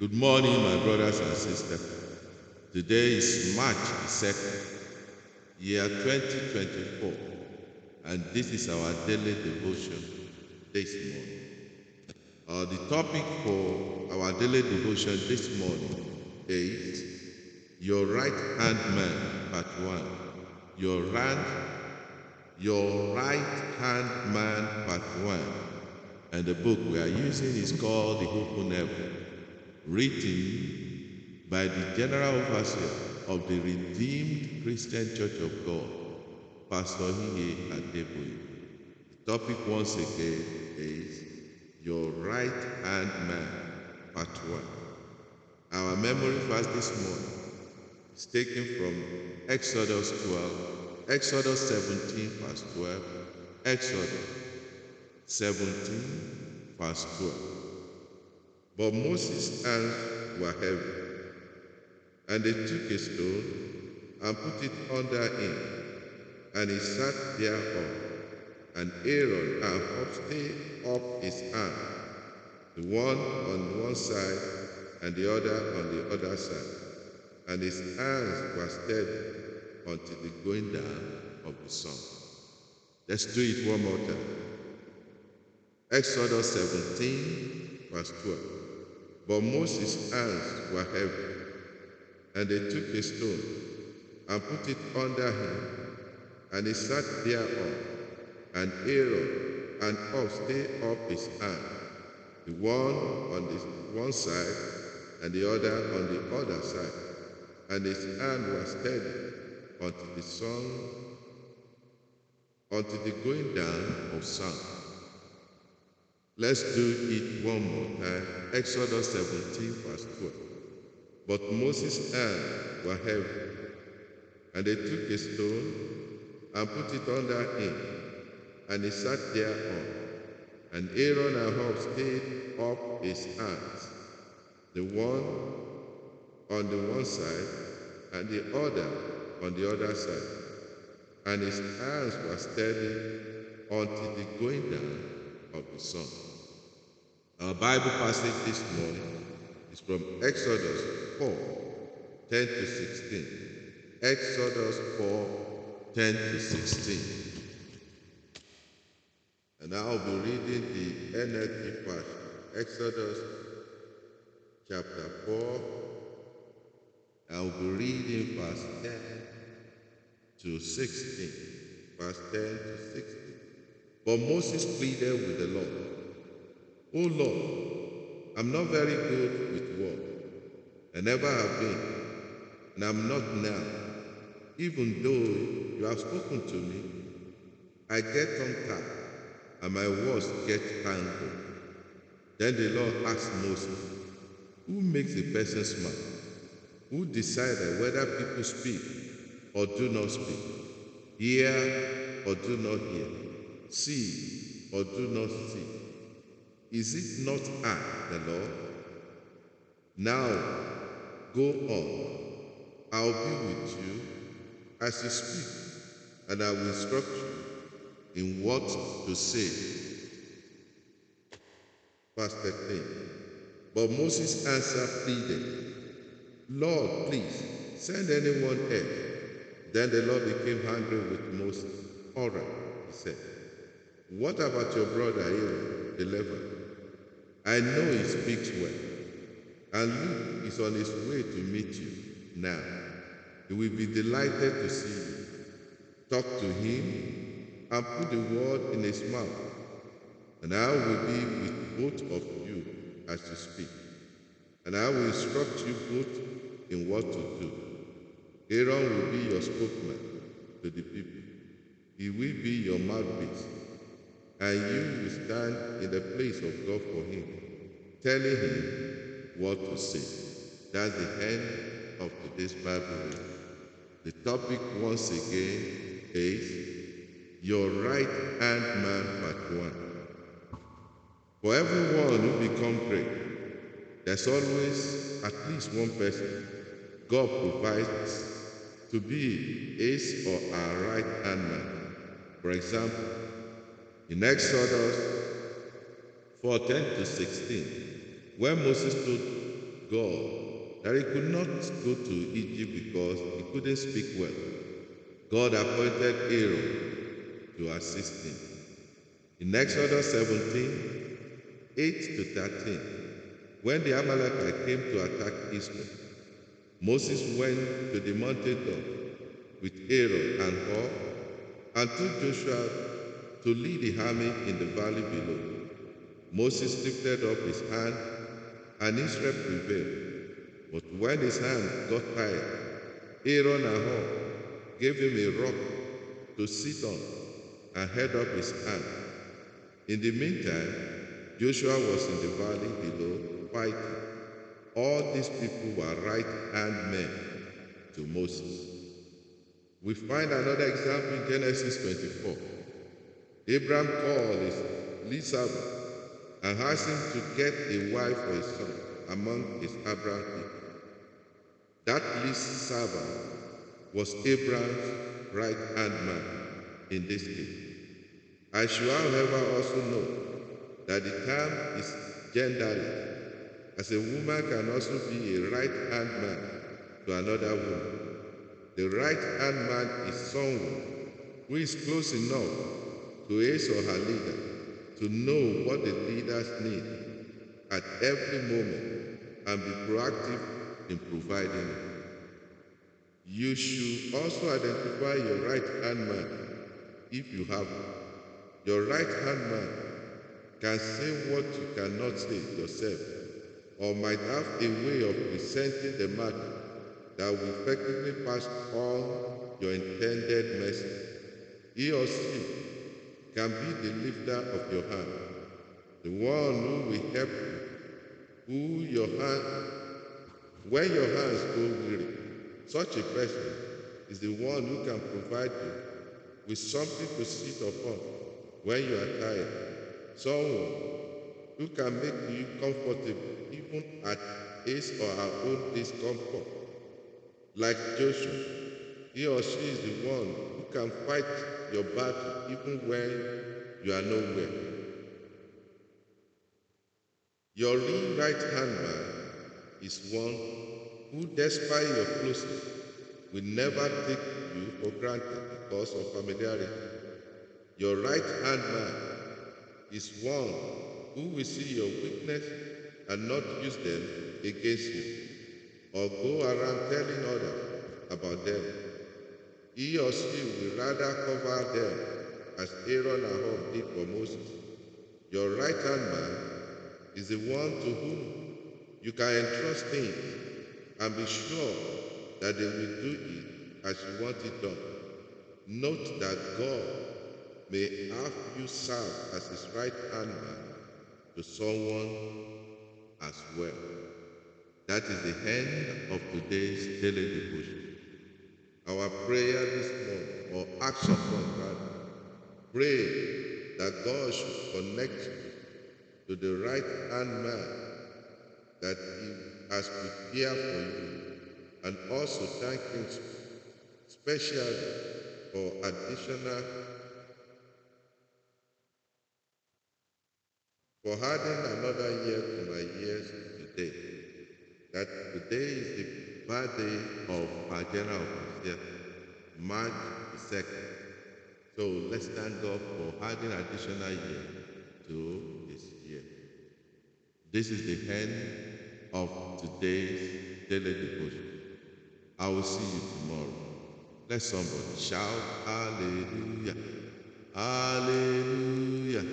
Good morning, my brothers and sisters. Today is March 2nd, year 2024, and this is our daily devotion this morning. Uh, the topic for our daily devotion this morning is Your Right Hand Man, Part 1. Your right, your right Hand Man, Part 1. And the book we are using is called The Open Heaven, written by the General Overseer of the Redeemed Christian Church of God, Pastor Hiye Adeboye. The topic once again is Your Right Hand Man, Part 1. Our memory verse this morning is taken from Exodus 12, Exodus 17, verse 12, Exodus 17, verse 12. But Moses' hands were heavy, and they took a stone and put it under him, and he sat thereon. And Aaron and Hur stayed up his hand, the one on one side and the other on the other side. And his hands were steady until the going down of the sun. Let's do it one more time. Exodus 17, verse 12. But Moses' hands were heavy, and they took a stone and put it under him, and he sat thereon. And Aaron and Hur stayed up his hand, the one on the one side and the other on the other side. And his hand was steady until the sun, until the going down of sun. Let's do it one more time. Exodus 17, verse 12. But Moses' hands were heavy, and they took a stone and put it under him, and he sat thereon. And Aaron and Hur stayed up his hands, the one on the one side and the other on the other side. And his hands were steady until the going down of the sun. Our Bible passage this morning is from Exodus 4 10 to 16. Exodus 4 10 to 16. And I'll be reading the NLT version. Exodus chapter 4. I'll be reading verse 10 to 16. Verse 10 to 16. But Moses pleaded with the Lord, O Lord, I'm not very good with words. I never have been, and I'm not now. Even though you have spoken to me, I get tongue-tied, and my words get tangled. Then the Lord asked Moses, Who makes a person smart? Who decided whether people speak or do not speak, hear or do not hear, see or do not see? Is it not I, the Lord? Now go on. I'll be with you as you speak, and I will instruct you in what to say. Verse 13. But Moses answered, pleaded, Lord, please send anyone else. Then the Lord became angry with Moses. All right, he said. What about your brother Aaron, the Levite? I know he speaks well, and Luke is on his way to meet you now. He will be delighted to see you. Talk to him and put the word in his mouth, and I will be with both of you as you speak, and I will instruct you both in what to do. Aaron will be your spokesman to the people. He will be your mouthpiece, and you will stand in the place of God for him, telling him what to say. That's the end of today's Bible reading. The topic once again is Your Right Hand Man Part 1. For everyone who become great, there's always at least one person God provides to be his or our right hand man. For example, in Exodus 4 10 to 16, when Moses told God that he could not go to Egypt because he couldn't speak well, God appointed Aaron to assist him. In Exodus 17 8 to 13, when the Amalekite came to attack Israel, Moses went to the mountaintop with Aaron and Hur and took Joshua to lead the army in the valley below. Moses lifted up his hand and Israel prevailed. But when his hand got tired, Aaron and gave him a rock to sit on and held up his hand. In the meantime, Joshua was in the valley below fighting. All these people were right hand men to Moses. We find another example in Genesis 24. Abraham called his lead and asked him to get a wife for his son among his Abraham people. That lead servant was Abraham's right hand man in this case. I should, however, also know that the term is genderless, as a woman can also be a right hand man to another woman. The right hand man is someone who is close enough to his or her leader to know what the leaders need at every moment and be proactive in providing it. You should also identify your right hand man if you have. Your right hand man can say what you cannot say yourself or might have a way of presenting the matter that will effectively pass on your intended message. He or she can be the lifter of your hand, the one who will help you, who your hand, when your hands go weary. Such a person is the one who can provide you with something to sit upon when you are tired, someone who can make you comfortable even at his or her own discomfort. Like Joshua, he or she is the one who can fight your battle even when you are nowhere. Your real right hand man is one who, despite your closeness, will never take you for granted because of familiarity. Your right hand man is one who will see your weakness and not use them against you or go around telling others about them. He or she will rather cover them as Aaron and Hur did for Moses. Your right hand man is the one to whom you can entrust things and be sure that they will do it as you want it done. Note that God may have you serve as his right hand man to someone as well. That is the end of today's daily devotion. Our prayer this morning, or action from God, pray that God should connect you to the right hand man that He has prepared for you, and also thank Him for additional for adding another year to my years today. That today is the birthday of our general overseer, March 2nd. So let's thank God for adding additional year to this year. This is the end of today's daily devotion. I will see you tomorrow. Let somebody shout hallelujah. Hallelujah.